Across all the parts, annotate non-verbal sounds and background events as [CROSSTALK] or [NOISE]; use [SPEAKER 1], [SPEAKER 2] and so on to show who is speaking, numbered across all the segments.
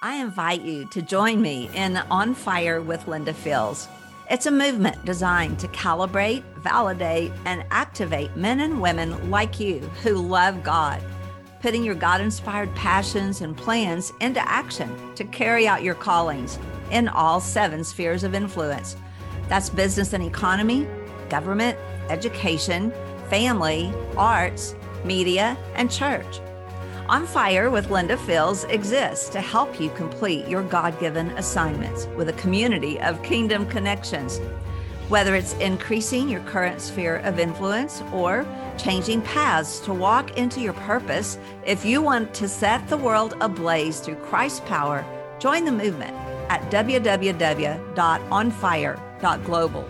[SPEAKER 1] I invite you to join me in On Fire with Linda Fields. It's a movement designed to calibrate, validate, and activate men and women like you who love God, putting your God inspired passions and plans into action to carry out your callings in all seven spheres of influence. That's business and economy, government, education, family, arts, media, and church. On Fire with Linda Fields exists to help you complete your God given assignments with a community of kingdom connections. Whether it's increasing your current sphere of influence or changing paths to walk into your purpose, if you want to set the world ablaze through Christ's power, join the movement at www.onfire.global.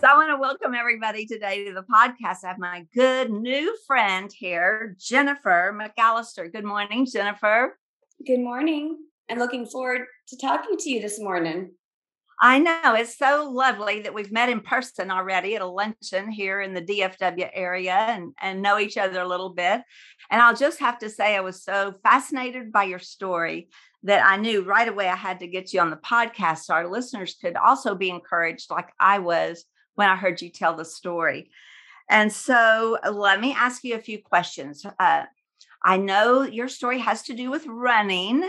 [SPEAKER 1] So I want to welcome everybody today to the podcast. I have my good new friend here, Jennifer McAllister. Good morning, Jennifer.
[SPEAKER 2] Good morning. I'm looking forward to talking to you this morning.
[SPEAKER 1] I know it's so lovely that we've met in person already at a luncheon here in the DFW area and, and know each other a little bit. And I'll just have to say, I was so fascinated by your story that I knew right away I had to get you on the podcast so our listeners could also be encouraged, like I was when I heard you tell the story. And so uh, let me ask you a few questions. Uh, I know your story has to do with running,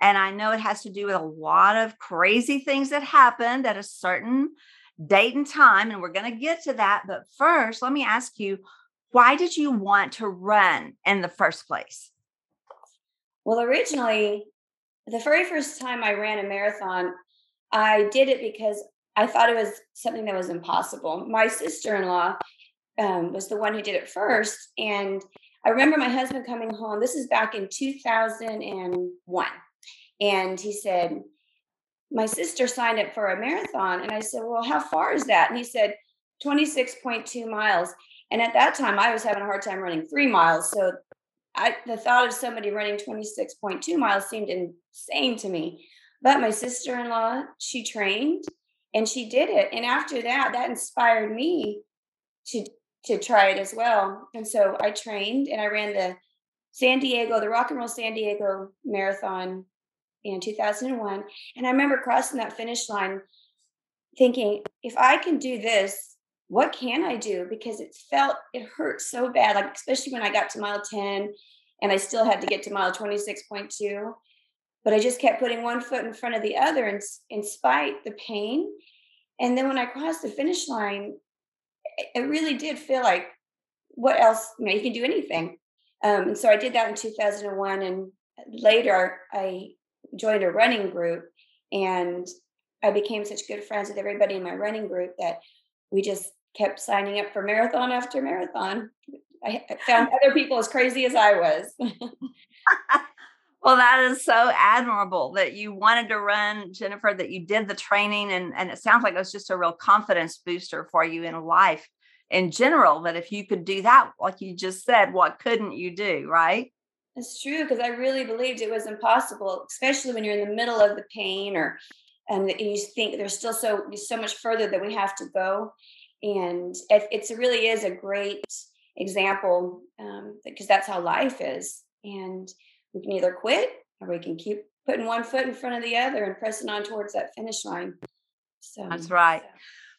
[SPEAKER 1] and I know it has to do with a lot of crazy things that happened at a certain date and time. And we're going to get to that. But first, let me ask you why did you want to run in the first place?
[SPEAKER 2] Well, originally, the very first time I ran a marathon, I did it because I thought it was something that was impossible. My sister in law um, was the one who did it first. And I remember my husband coming home. This is back in 2001. And he said, My sister signed up for a marathon. And I said, Well, how far is that? And he said, 26.2 miles. And at that time, I was having a hard time running three miles. So I, the thought of somebody running 26.2 miles seemed insane to me. But my sister in law, she trained and she did it. And after that that inspired me to to try it as well. And so i trained and i ran the san diego the rock and roll san diego marathon in 2001 and i remember crossing that finish line thinking if i can do this what can i do? Because it felt it hurt so bad like especially when i got to mile 10 and i still had to get to mile 26.2 but I just kept putting one foot in front of the other in, in spite the pain. And then when I crossed the finish line, it really did feel like, what else? You know, you can do anything. Um, and so I did that in 2001. And later I joined a running group and I became such good friends with everybody in my running group that we just kept signing up for marathon after marathon. I found other people as crazy as I was. [LAUGHS]
[SPEAKER 1] Well, that is so admirable that you wanted to run, Jennifer, that you did the training. And, and it sounds like it was just a real confidence booster for you in life in general. That if you could do that, like you just said, what couldn't you do? Right.
[SPEAKER 2] It's true because I really believed it was impossible, especially when you're in the middle of the pain or and you think there's still so so much further that we have to go. And it it's, really is a great example um, because that's how life is. And we can either quit or we can keep putting one foot in front of the other and pressing on towards that finish line.
[SPEAKER 1] So that's right. So.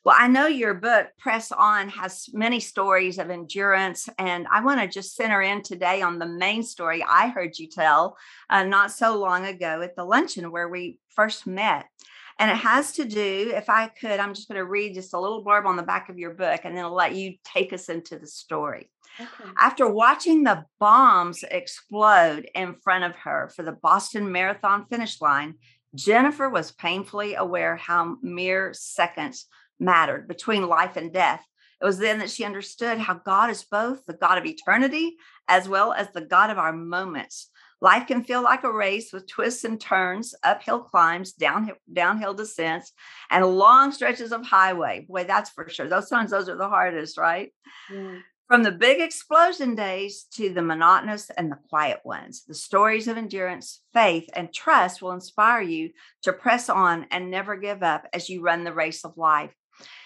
[SPEAKER 1] Well, I know your book, Press On, has many stories of endurance. And I want to just center in today on the main story I heard you tell uh, not so long ago at the luncheon where we first met. And it has to do, if I could, I'm just going to read just a little blurb on the back of your book and then I'll let you take us into the story. Okay. After watching the bombs explode in front of her for the Boston Marathon finish line, Jennifer was painfully aware how mere seconds mattered between life and death. It was then that she understood how God is both the God of eternity as well as the God of our moments. Life can feel like a race with twists and turns, uphill climbs, downhill, downhill descents, and long stretches of highway. Boy, that's for sure. Those times, those are the hardest, right? Mm. From the big explosion days to the monotonous and the quiet ones, the stories of endurance, faith, and trust will inspire you to press on and never give up as you run the race of life.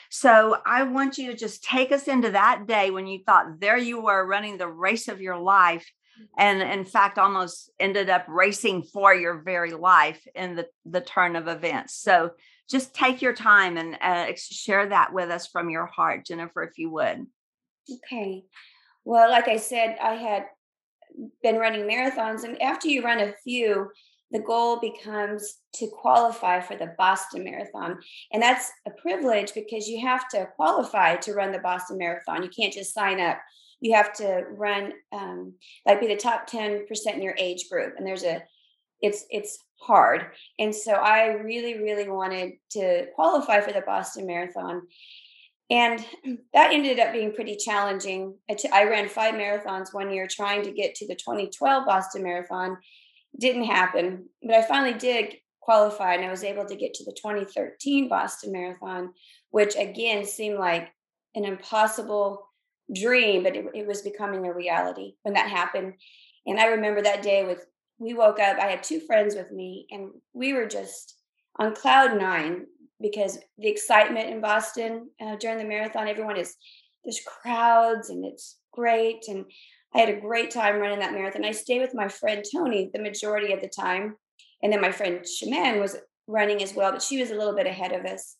[SPEAKER 1] So I want you to just take us into that day when you thought there you were running the race of your life. and in fact almost ended up racing for your very life in the the turn of events so just take your time and uh, share that with us from your heart jennifer if you would
[SPEAKER 2] okay well like i said i had been running marathons and after you run a few the goal becomes to qualify for the Boston Marathon. And that's a privilege because you have to qualify to run the Boston Marathon. You can't just sign up you have to run um, like be the top 10% in your age group and there's a it's it's hard and so i really really wanted to qualify for the boston marathon and that ended up being pretty challenging i ran five marathons one year trying to get to the 2012 boston marathon didn't happen but i finally did qualify and i was able to get to the 2013 boston marathon which again seemed like an impossible dream, but it, it was becoming a reality when that happened. And I remember that day with we woke up. I had two friends with me, and we were just on cloud nine because the excitement in Boston uh, during the marathon. Everyone is there's crowds, and it's great. And I had a great time running that marathon. I stayed with my friend Tony the majority of the time, and then my friend Shaman was running as well, but she was a little bit ahead of us.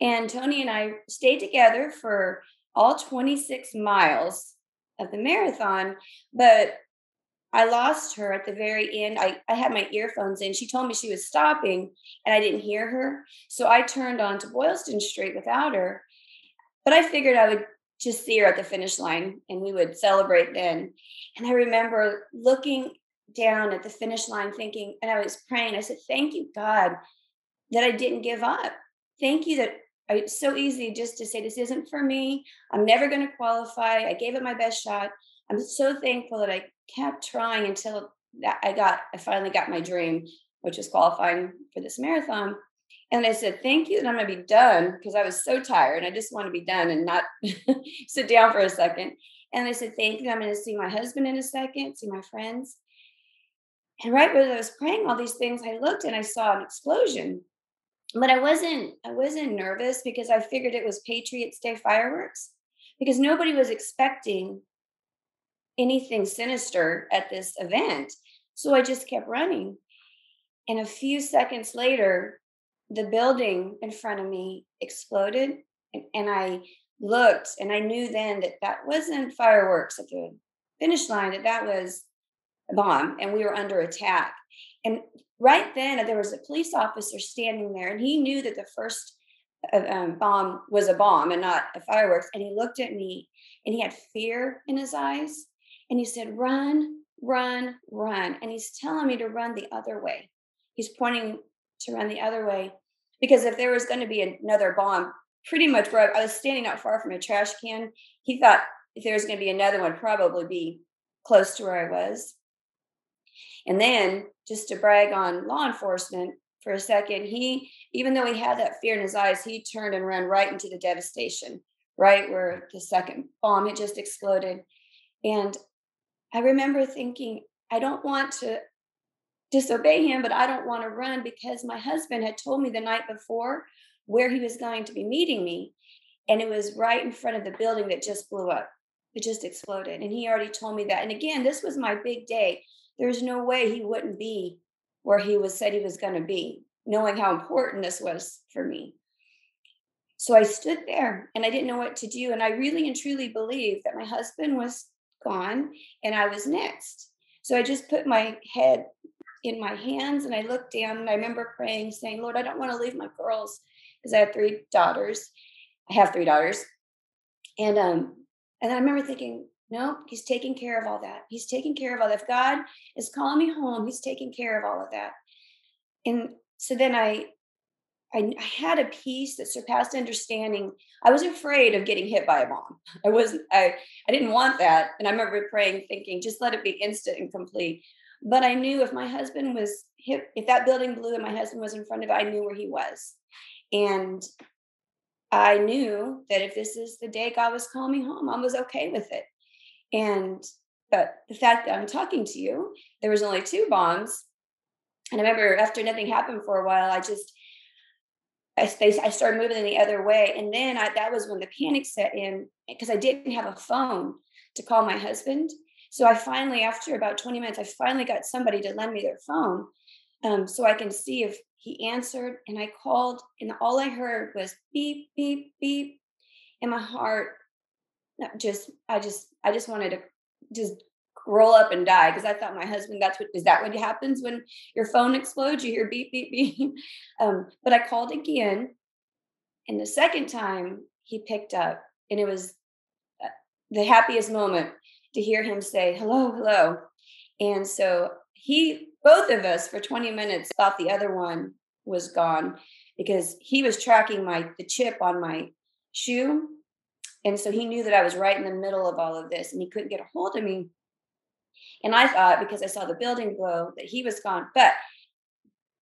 [SPEAKER 2] And Tony and I stayed together for all 26 miles of the marathon, but I lost her at the very end. I, I had my earphones in. She told me she was stopping and I didn't hear her. So I turned on to Boylston Street without her. But I figured I would just see her at the finish line and we would celebrate then. And I remember looking down at the finish line thinking, and I was praying, I said, Thank you, God, that I didn't give up. Thank you that it's so easy just to say this isn't for me i'm never going to qualify i gave it my best shot i'm so thankful that i kept trying until i got i finally got my dream which was qualifying for this marathon. And i said thank you and i'm going to be done because i was so tired and i just want to be done and not [LAUGHS] sit down for a second. And i said thank you i'm going to see my husband in a second see my friends. And right when i was praying all these things i looked and i saw an explosion. But I wasn't I wasn't nervous because I figured it was Patriots Day fireworks because nobody was expecting anything sinister at this event. So I just kept running. And a few seconds later, the building in front of me exploded and, and I looked and I knew then that that wasn't fireworks at the finish line that that was a bomb and we were under attack. And right then there was a police officer standing there and he knew that the first uh, um, bomb was a bomb and not a fireworks and he looked at me and he had fear in his eyes and he said run run run. And he's telling me to run the other way. He's pointing to run the other way because if there was going to be another bomb pretty much where i was standing not far from a trash can he thought if there was going to be another one probably be close to where i was. And then just to brag on law enforcement for a second, he, even though he had that fear in his eyes, he turned and ran right into the devastation, right where the second bomb had just exploded. And I remember thinking, I don't want to disobey him, but I don't want to run because my husband had told me the night before where he was going to be meeting me. And it was right in front of the building that just blew up. It just exploded. And he already told me that. And again, this was my big day there's no way he wouldn't be where he was said he was going to be, knowing how important this was for me. So I stood there and I didn't know what to do. And I really and truly believed that my husband was gone and I was next. So I just put my head in my hands and I looked down and I remember praying, saying, Lord, I don't want to leave my girls because I have three daughters. I have three daughters. And um, and I remember thinking, no, he's taking care of all that. He's taking care of all that. If God is calling me home, he's taking care of all of that. And so then I, I, I had a peace that surpassed understanding. I was afraid of getting hit by a bomb. I wasn't, I, I didn't want that. And I remember praying, thinking, just let it be instant and complete. But I knew if my husband was hit, if that building blew and my husband was in front of it, I knew where he was. And I knew that if this is the day God was calling me home, I was okay with it. And but the fact that I'm talking to you, there was only two bombs. And I remember after nothing happened for a while, I just I, I started moving in the other way. And then I, that was when the panic set in because I didn't have a phone to call my husband. So I finally, after about 20 minutes, I finally got somebody to lend me their phone um, so I can see if he answered. And I called, and all I heard was beep, beep, beep. And my heart just, I just, I just wanted to just roll up and die because I thought my husband, that's what, is that what happens when your phone explodes? You hear beep, beep, beep. [LAUGHS] Um, but I called again. And the second time he picked up, and it was uh, the happiest moment to hear him say, hello, hello. And so he, both of us for 20 minutes thought the other one was gone because he was tracking my, the chip on my shoe. And so he knew that I was right in the middle of all of this and he couldn't get a hold of me. And I thought because I saw the building blow that he was gone. But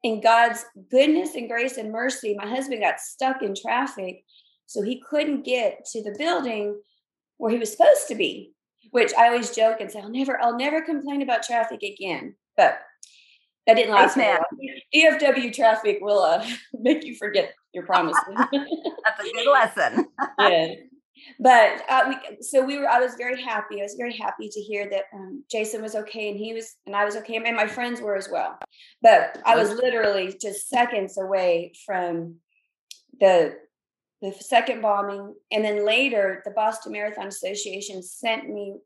[SPEAKER 2] in God's goodness and grace and mercy, my husband got stuck in traffic. So he couldn't get to the building where he was supposed to be which I always joke and say, I'll never, I'll never complain about traffic again. But that didn't last long. DFW traffic will uh, [LAUGHS] make you forget your promises. [LAUGHS]
[SPEAKER 1] That's a good lesson. [LAUGHS]
[SPEAKER 2] yeah. But uh, we, so we were. I was very happy. I was very happy to hear that um, Jason was okay, and he was, and I was okay, and my friends were as well. But I was literally just seconds away from the the second bombing. And then later, the Boston Marathon Association sent me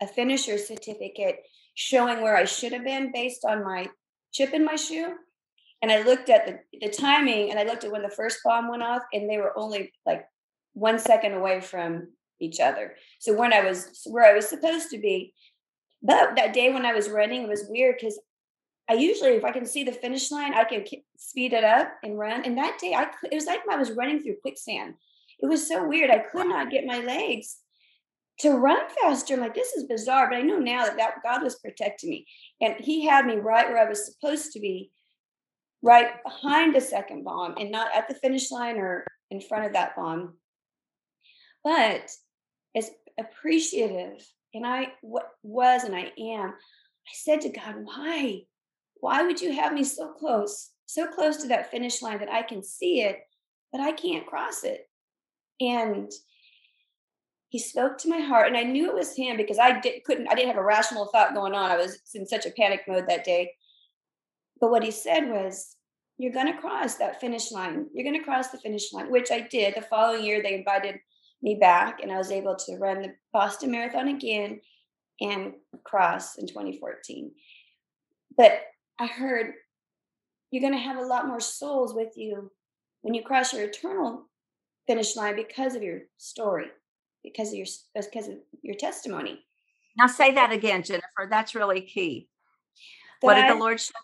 [SPEAKER 2] a finisher certificate showing where I should have been based on my chip in my shoe. And I looked at the, the timing and I looked at when the first bomb went off, and they were only like one second away from each other. So when I was where I was supposed to be, but that day when I was running, it was weird because I usually, if I can see the finish line, I can speed it up and run. And that day, I it was like I was running through quicksand. It was so weird. I could not get my legs to run faster. I'm like, this is bizarre. But I know now that, that God was protecting me, and He had me right where I was supposed to be, right behind the second bomb, and not at the finish line or in front of that bomb. But as appreciative, and I was and I am. I said to God, why? Why would you have me so close, so close to that finish line that I can see it, but I can't cross it? And he spoke to my heart, and I knew it was him because I did, couldn't, I didn't have a rational thought going on. I was in such a panic mode that day. But what he said was, You're going to cross that finish line. You're going to cross the finish line, which I did. The following year, they invited me back, and I was able to run the Boston Marathon again and cross in 2014. But I heard you're going to have a lot more souls with you when you cross your eternal finish line because of your story, because of your because uh, of your testimony.
[SPEAKER 1] Now say that again, Jennifer. That's really key. That what did I, the Lord say?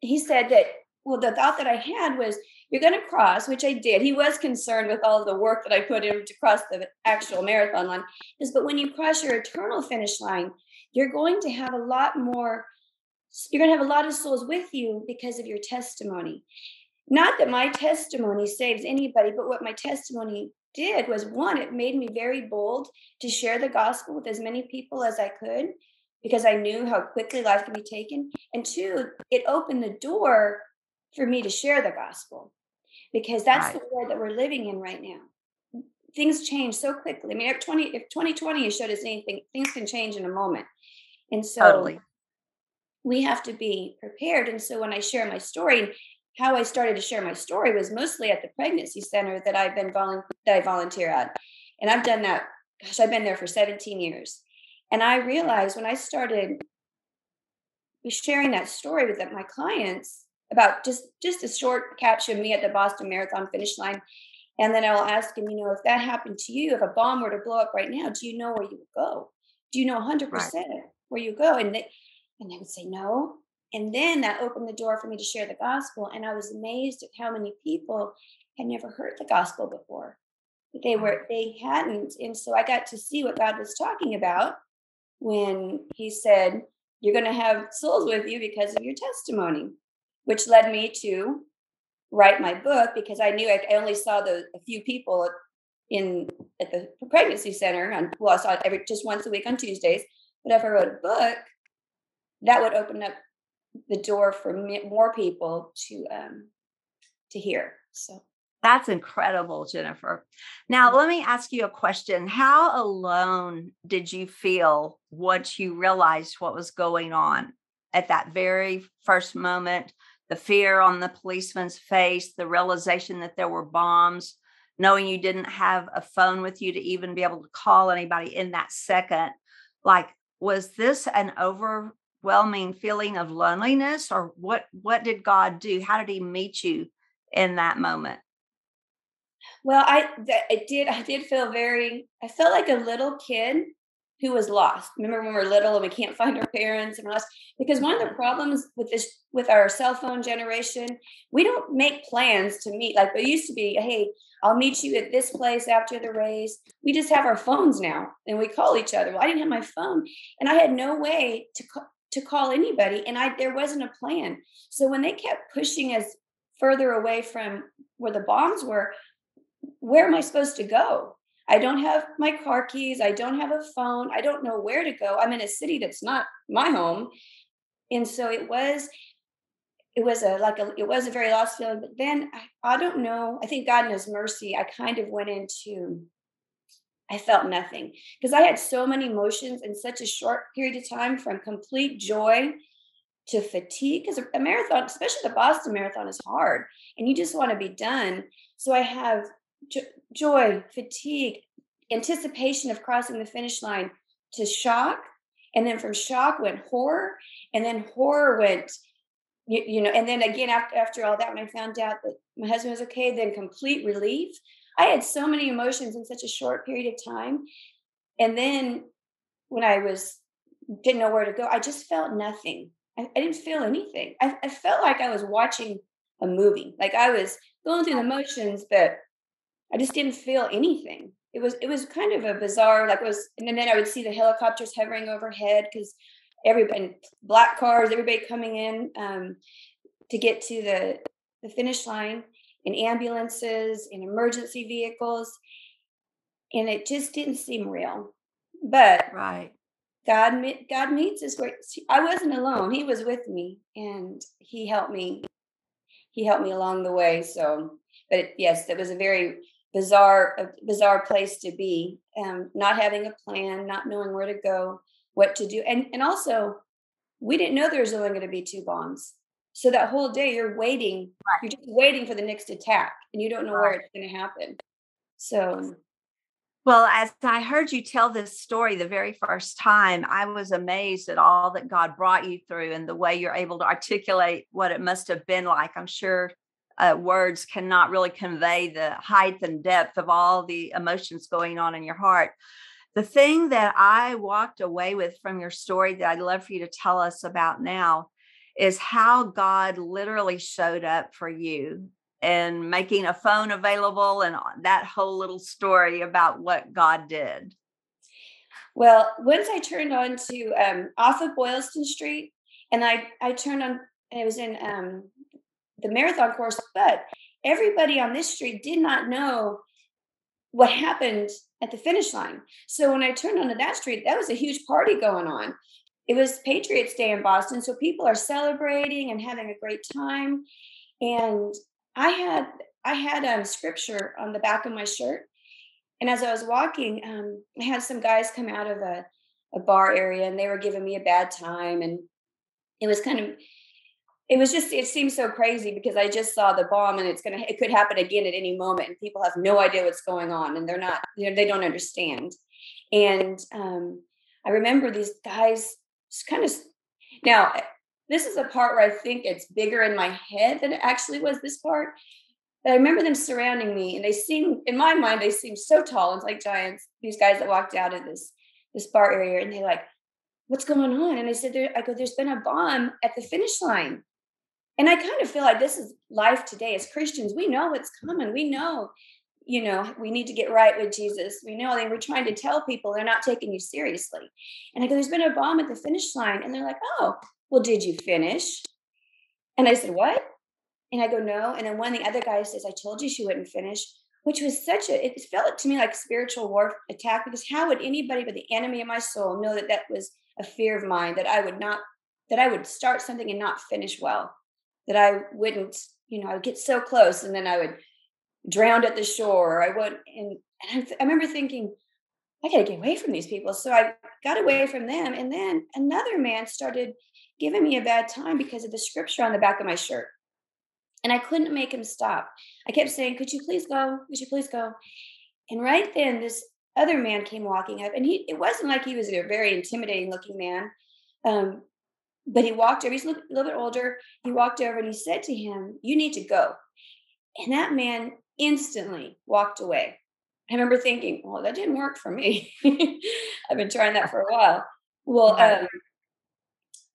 [SPEAKER 2] He said that well, the thought that I had was you're going to cross, which I did. He was concerned with all the work that I put in to cross the actual marathon line. Is but when you cross your eternal finish line, you're going to have a lot more you're going to have a lot of souls with you because of your testimony. Not that my testimony saves anybody, but what my testimony did was one, it made me very bold to share the gospel with as many people as I could because I knew how quickly life can be taken. And two, it opened the door for me to share the gospel because that's right. the world that we're living in right now. Things change so quickly. I mean, if 20 if 2020 has showed us anything, things can change in a moment. And so totally we have to be prepared. And so when I share my story, how I started to share my story was mostly at the pregnancy center that I've been volu- that I volunteer at. And I've done that, gosh, I've been there for 17 years. And I realized when I started sharing that story with my clients about just just a short caption of me at the Boston Marathon finish line. And then I'll ask them, you know, if that happened to you, if a bomb were to blow up right now, do you know where you would go? Do you know 100% right. where you go? And they, and they would say, no. And then that opened the door for me to share the gospel. And I was amazed at how many people had never heard the gospel before. They were mm. they hadn't. And so I got to see what God was talking about when he said, You're gonna have souls with you because of your testimony, which led me to write my book because I knew I, I only saw the a few people in at the pregnancy center and well, I saw it every just once a week on Tuesdays. But if I wrote a book, that would open up the door for more people to um, to hear. So
[SPEAKER 1] That's incredible, Jennifer. Now, let me ask you a question. How alone did you feel once you realized what was going on at that very first moment? The fear on the policeman's face, the realization that there were bombs, knowing you didn't have a phone with you to even be able to call anybody in that second. Like, was this an overwhelming feeling of loneliness or what what did God do? How did he meet you in that moment?
[SPEAKER 2] Well, I I did I did feel very I felt like a little kid who was lost. Remember when we are little and we can't find our parents and lost? Because one of the mm-hmm. problems with this with our cell phone generation, we don't make plans to meet like it used to be. Hey, I'll meet you at this place after the race. We just have our phones now and we call each other. Well, I didn't have my phone and I had no way to to call anybody and I there wasn't a plan. So when they kept pushing us further away from where the bombs were, where am I supposed to go? I don't have my car keys. I don't have a phone. I don't know where to go. I'm in a city that's not my home. And so it was it was a like a it was a very lost feeling but then I, I don't know i think god in his mercy i kind of went into i felt nothing because i had so many emotions in such a short period of time from complete joy to fatigue because a marathon especially the boston marathon is hard and you just want to be done so i have joy, fatigue, anticipation of crossing the finish line to shock. And then from shock went horror. And then horror went, you, you know, and then again, after, after all that, when I found out that my husband was okay, then complete relief. I had so many emotions in such a short period of time. And then when I was, didn't know where to go, I just felt nothing. I, I didn't feel anything. I, I felt like I was watching a movie. Like I was going through the motions, but I just didn't feel anything. It was it was kind of a bizarre like it was and then I would see the helicopters hovering overhead because everybody black cars, everybody coming in um, to get to the the finish line in ambulances in emergency vehicles and it just didn't seem real but
[SPEAKER 1] right
[SPEAKER 2] god god meets us where i wasn't alone he was with me and he helped me he helped me along the way so but yes it was a very bizarre bizarre place to be um, not having a plan not knowing where to go what to do and and also we didn't know there was only going to be two bombs so that whole day you're waiting right. you're just waiting for the next attack and you don't know right. where it's going to happen so
[SPEAKER 1] well, as I heard you tell this story the very first time, I was amazed at all that God brought you through and the way you're able to articulate what it must have been like. I'm sure uh, words cannot really convey the height and depth of all the emotions going on in your heart. The thing that I walked away with from your story that I'd love for you to tell us about now is how God literally showed up for you and making a phone available and that whole little story about what God did.
[SPEAKER 2] Well, once I turned on to um, off of Boylston Street, and I I turned on, and it was in um, the marathon course, but everybody on this street did not know what happened at the finish line. So when I turned onto that street, that was a huge party going on. It was Patriots Day in Boston, so people are celebrating and having a great time. And I had I had um, scripture on the back of my shirt, and as I was walking, um, I had some guys come out of a, a bar area, and they were giving me a bad time, and it was kind of it was just it seems so crazy because i just saw the bomb and it's gonna it could happen again at any moment and people have no idea what's going on and they're not you know they don't understand. And um i remember these guys kind of now this is a part where i think it's bigger in my head than it actually was this part. But i remember them surrounding me and they seem in my mind they seem so tall and like giants these guys that walked out of this this bar area and they're like what's going on? And i said i go there's been a bomb at the finish line and I kind of feel like this is life today as Christians. We know what's coming. We know, you know, we need to get right with Jesus. We know they were trying to tell people they're not taking you seriously. And I go, there's been a bomb at the finish line. And they're like, oh, well, did you finish? And I said, what? And I go, no. And then one of the other guys says, I told you she wouldn't finish, which was such a, it felt to me like spiritual war attack because how would anybody but the enemy of my soul know that that was a fear of mine, that I would not, that I would start something and not finish well? That I wouldn't, you know, I would get so close and then I would drown at the shore. I went and, and I, I remember thinking, I got to get away from these people. So I got away from them. And then another man started giving me a bad time because of the scripture on the back of my shirt. And I couldn't make him stop. I kept saying, Could you please go? Could you please go? And right then, this other man came walking up, and he it wasn't like he was a very intimidating looking man. Um, but he walked over, he's a little, a little bit older. He walked over and he said to him, You need to go. And that man instantly walked away. I remember thinking, well, that didn't work for me. [LAUGHS] I've been trying that for a while. Well, um,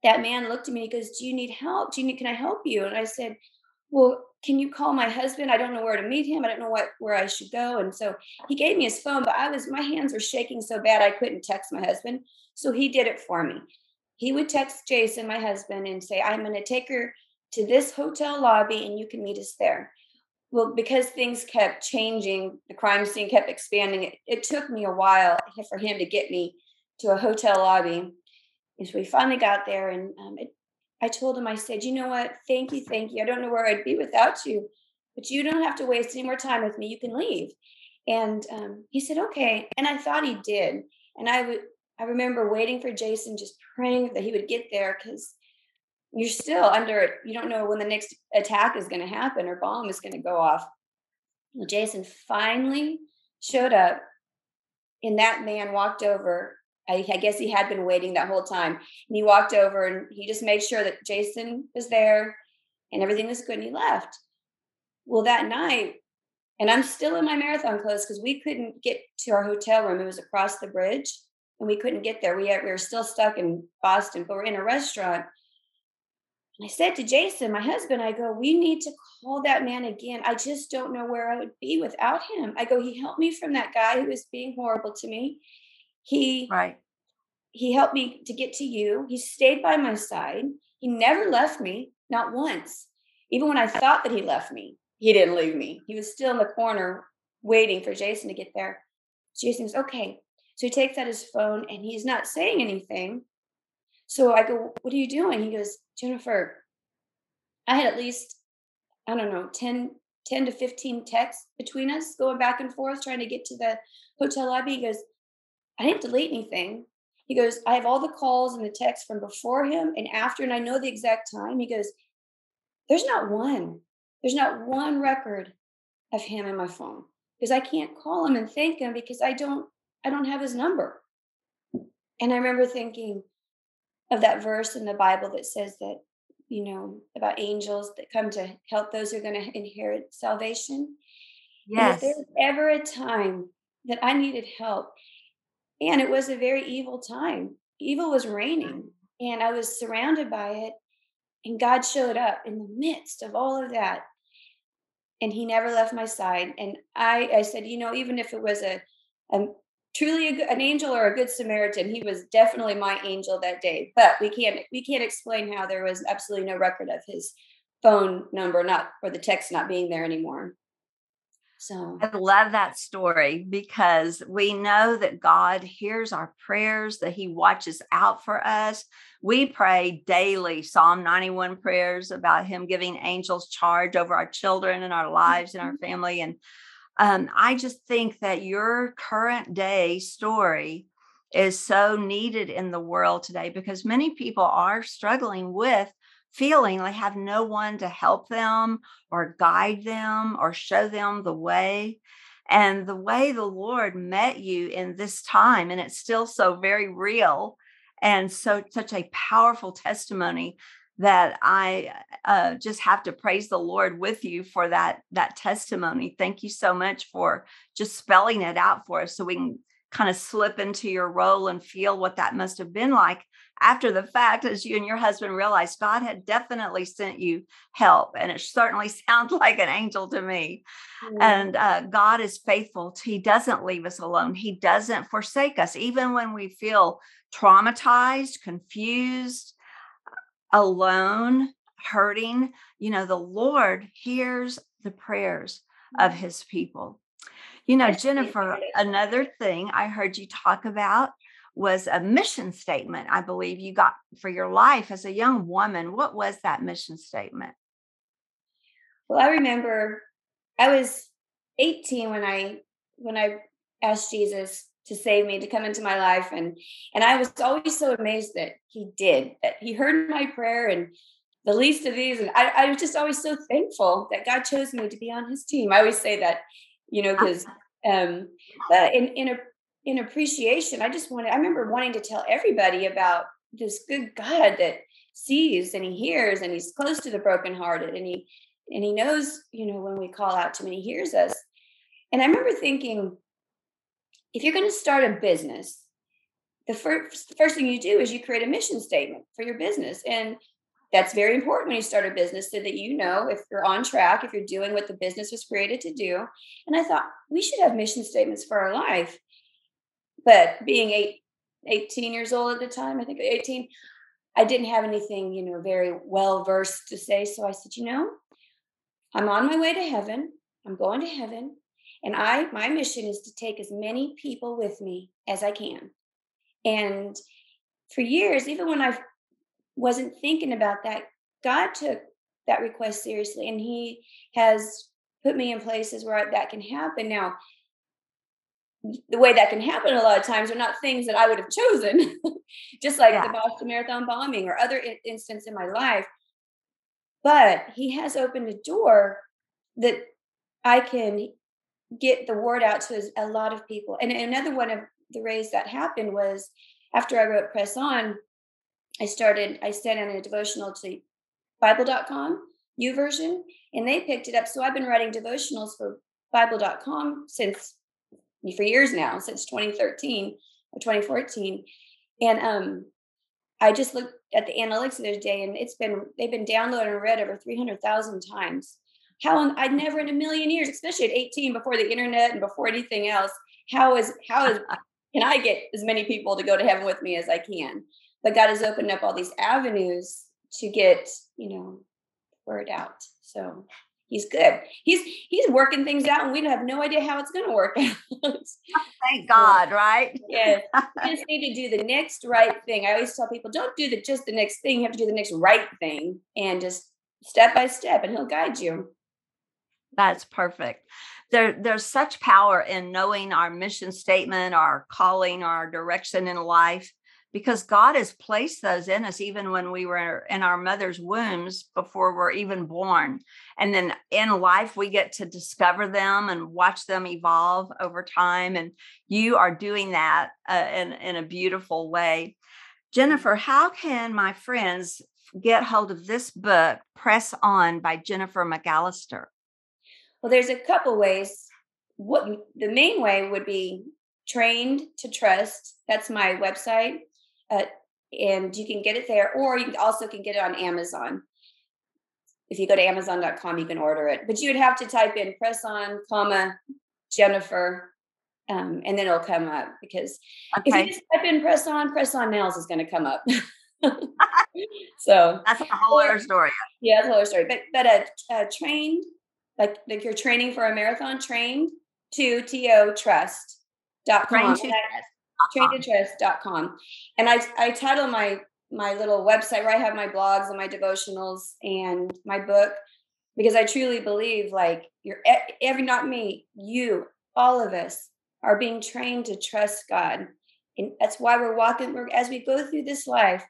[SPEAKER 2] that man looked at me. He goes, "Do you need help? Do you need? Can I help you?" And I said, "Well, can you call my husband? I don't know where to meet him. I don't know what where I should go." And so he gave me his phone, but I was my hands were shaking so bad I couldn't text my husband. So he did it for me. He would text Jason, my husband, and say, "I'm going to take her to this hotel lobby, and you can meet us there." well, because things kept changing, the crime scene kept expanding. It, it took me a while for him to get me to a hotel lobby. And so we finally got there, and um, it, I told him, I said, you know what? Thank you, thank you. I don't know where I'd be without you, but you don't have to waste any more time with me. You can leave. And um, he said, okay. And I thought he did. And I would, I remember waiting for Jason, just praying that he would get there because you're still under you don't know when the next attack is going to happen or bomb is going to go off. Well, jason finally showed up and that man walked over. I, I, guess he had been waiting that whole time. And he walked over and he just made sure that jason was there and everything was good and he left. Well that night and i'm still in my marathon clothes because we couldn't get to our hotel room. It was across the bridge and we couldn't get there we, had, we were still stuck in boston but we're in a restaurant and I said to Jason, my husband, I go, we need to call that man again. I just don't know where I would be without him. I go, he helped me from that guy who was being horrible to me. He
[SPEAKER 1] right.
[SPEAKER 2] He helped me to get to you. He stayed by my side. He never left me, not once. Even when I thought that he left me, he didn't leave me. He was still in the corner waiting for Jason to get there. Jason okay. So he takes out his phone and he's not saying anything. So I go, What are you doing? He goes, Jennifer, I had at least, I don't know, 10, 10 to 15 texts between us going back and forth trying to get to the hotel lobby. He goes, I didn't delete anything. He goes, I have all the calls and the texts from before him and after, and I know the exact time. He goes, There's not one, there's not one record of him in my phone because I can't call him and thank him because I don't, I don't have his number. And I remember thinking, of that verse in the Bible that says that, you know, about angels that come to help those who are going to inherit salvation.
[SPEAKER 1] Yes.
[SPEAKER 2] And if there's ever a time that I needed help, and it was a very evil time, evil was reigning, and I was surrounded by it, and God showed up in the midst of all of that. And he never left my side. And I, I said, you know, even if it was a, a truly a, an angel or a good samaritan he was definitely my angel that day but we can't we can't explain how there was absolutely no record of his phone number not or the text not being there anymore so
[SPEAKER 1] I love that story because we know that God hears our prayers, that He watches out for us. We pray daily Psalm 91 prayers about Him giving angels charge over our children and our lives and our mm-hmm. family. And um, I just think that your current day story is so needed in the world today because many people are struggling with feeling they have no one to help them or guide them or show them the way. And the way the Lord met you in this time, and it's still so very real and so such a powerful testimony that I uh, just have to praise the Lord with you for that that testimony. Thank you so much for just spelling it out for us, so we can kind of slip into your role and feel what that must have been like after the fact, as you and your husband realized God had definitely sent you help, and it certainly [LAUGHS] sounds like an angel to me. Mm-hmm. And uh, God is faithful; He doesn't leave us alone. He doesn't forsake us, even when we feel traumatized, confused alone, hurting, you know, the Lord hears the prayers of mm-hmm. his people. You know, Jennifer, another thing I heard you talk about was a mission statement, I believe you got for your life as a young woman. What was that mission statement?
[SPEAKER 2] Well, I remember I was 18 when I when I asked Jesus to save me to come into my life and and I was always so amazed that he did that he heard my prayer and the least of these and I, I was just always so thankful that God chose me to be on his team. I always say that, you know, because um in in a in appreciation, I just wanted I remember wanting to tell everybody about this good God that sees and he hears and he's close to the brokenhearted and he and he knows, you know, when we call out to him, he hears us. And I remember thinking, if you're going to start a business, the first the first thing you do is you create a mission statement for your business. And that's very important when you start a business so that you know if you're on track, if you're doing what the business was created to do. And I thought we should have mission statements for our life. But being eight, 18 years old at the time, I think 18, I didn't have anything, you know, very well versed to say. So I said, you know, I'm on my way to heaven. I'm going to heaven. And I my mission is to take as many people with me as I can. And for years, even when I wasn't thinking about that, God took that request seriously and he has put me in places where that can happen. Now, the way that can happen a lot of times are not things that I would have chosen, [LAUGHS] just like yeah. the Boston Marathon bombing or other instances in my life but he has opened a door that I can get the word out to a lot of people. And another one of the ways that happened was after I wrote Press On, I started, I sent in a devotional to Bible.com, version, and they picked it up. So I've been writing devotionals for Bible.com since for years now, since 2013 or 2014. And um, I just looked at the analytics the other day, and it's been they've been downloaded and read over three hundred thousand times. How I'd never in a million years, especially at eighteen, before the internet and before anything else. How is how is [LAUGHS] can I get as many people to go to heaven with me as I can? But God has opened up all these avenues to get you know word out. So he's good. He's he's working things out, and we have no idea how it's going to work [LAUGHS] out.
[SPEAKER 1] Thank God, right?
[SPEAKER 2] yeah, [LAUGHS] you just need to do the next right thing. I always tell people, don't do the just the next thing. You have to do the next right thing, and just step by step, and He'll guide you.
[SPEAKER 1] That's perfect. There, there's such power in knowing our mission statement, our calling, our direction in life because God has placed those in us even when we were in our mother's wombs before we're even born. And then in life, we get to discover them and watch them evolve over time. And you are doing that uh, in, in a beautiful way. Jennifer, how can my friends get hold of this book, Press On by Jennifer McAllister?
[SPEAKER 2] Well, there's a couple ways. What the main way would be trained to trust. That's my website uh, and you can get it there, or you also can get it on Amazon. If you go to Amazon.com, you can order it, but you would have to type in "press on," comma Jennifer, um, and then it'll come up. Because okay. if you just type in "press on," "press on nails" is going to come up. [LAUGHS] so
[SPEAKER 1] that's a whole other story.
[SPEAKER 2] Yeah, that's a whole other story. But but a, a trained, like like you're training for a marathon, trained to to trust dot com trainedtotrust.com. And I, I title my my little website where I have my blogs and my devotionals and my book because I truly believe like you're every not me, you, all of us are being trained to trust God. And that's why we're walking we're, as we go through this life,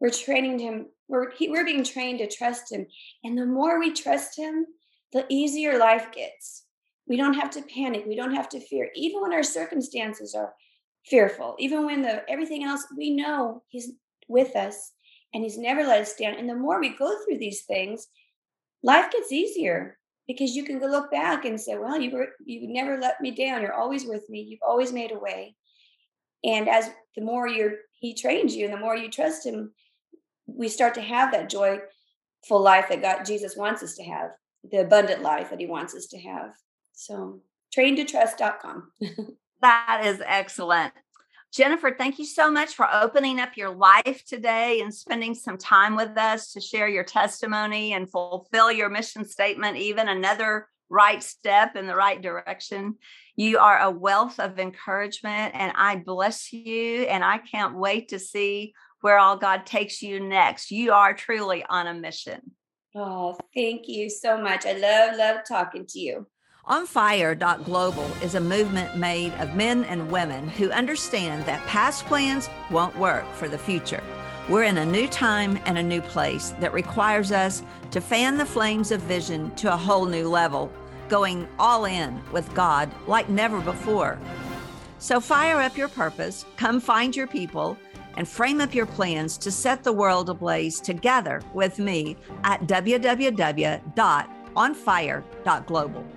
[SPEAKER 2] we're training him we're we're being trained to trust him. And the more we trust him, the easier life gets. We don't have to panic, we don't have to fear even when our circumstances are fearful. Even when the everything else we know he's with us and he's never let us down. And the more we go through these things, life gets easier because you can look back and say, "Well, you were you never let me down. You're always with me. You've always made a way." And as the more you're he trains you and the more you trust him, we start to have that joyful life that God Jesus wants us to have, the abundant life that he wants us to have. So traintotrust.com. [LAUGHS]
[SPEAKER 1] That is excellent. Jennifer, thank you so much for opening up your life today and spending some time with us to share your testimony and fulfill your mission statement, even another right step in the right direction. You are a wealth of encouragement, and I bless you. And I can't wait to see where all God takes you next. You are truly on a mission.
[SPEAKER 2] Oh, thank you so much. I love, love talking to you.
[SPEAKER 1] on OnFire.global is a movement made of men and women who understand that past plans won't work for the future. We're in a new time and a new place that requires us to fan the flames of vision to a whole new level, going all in with God like never before. So fire up your purpose, come find your people, and frame up your plans to set the world ablaze together with me at www.onfire.global.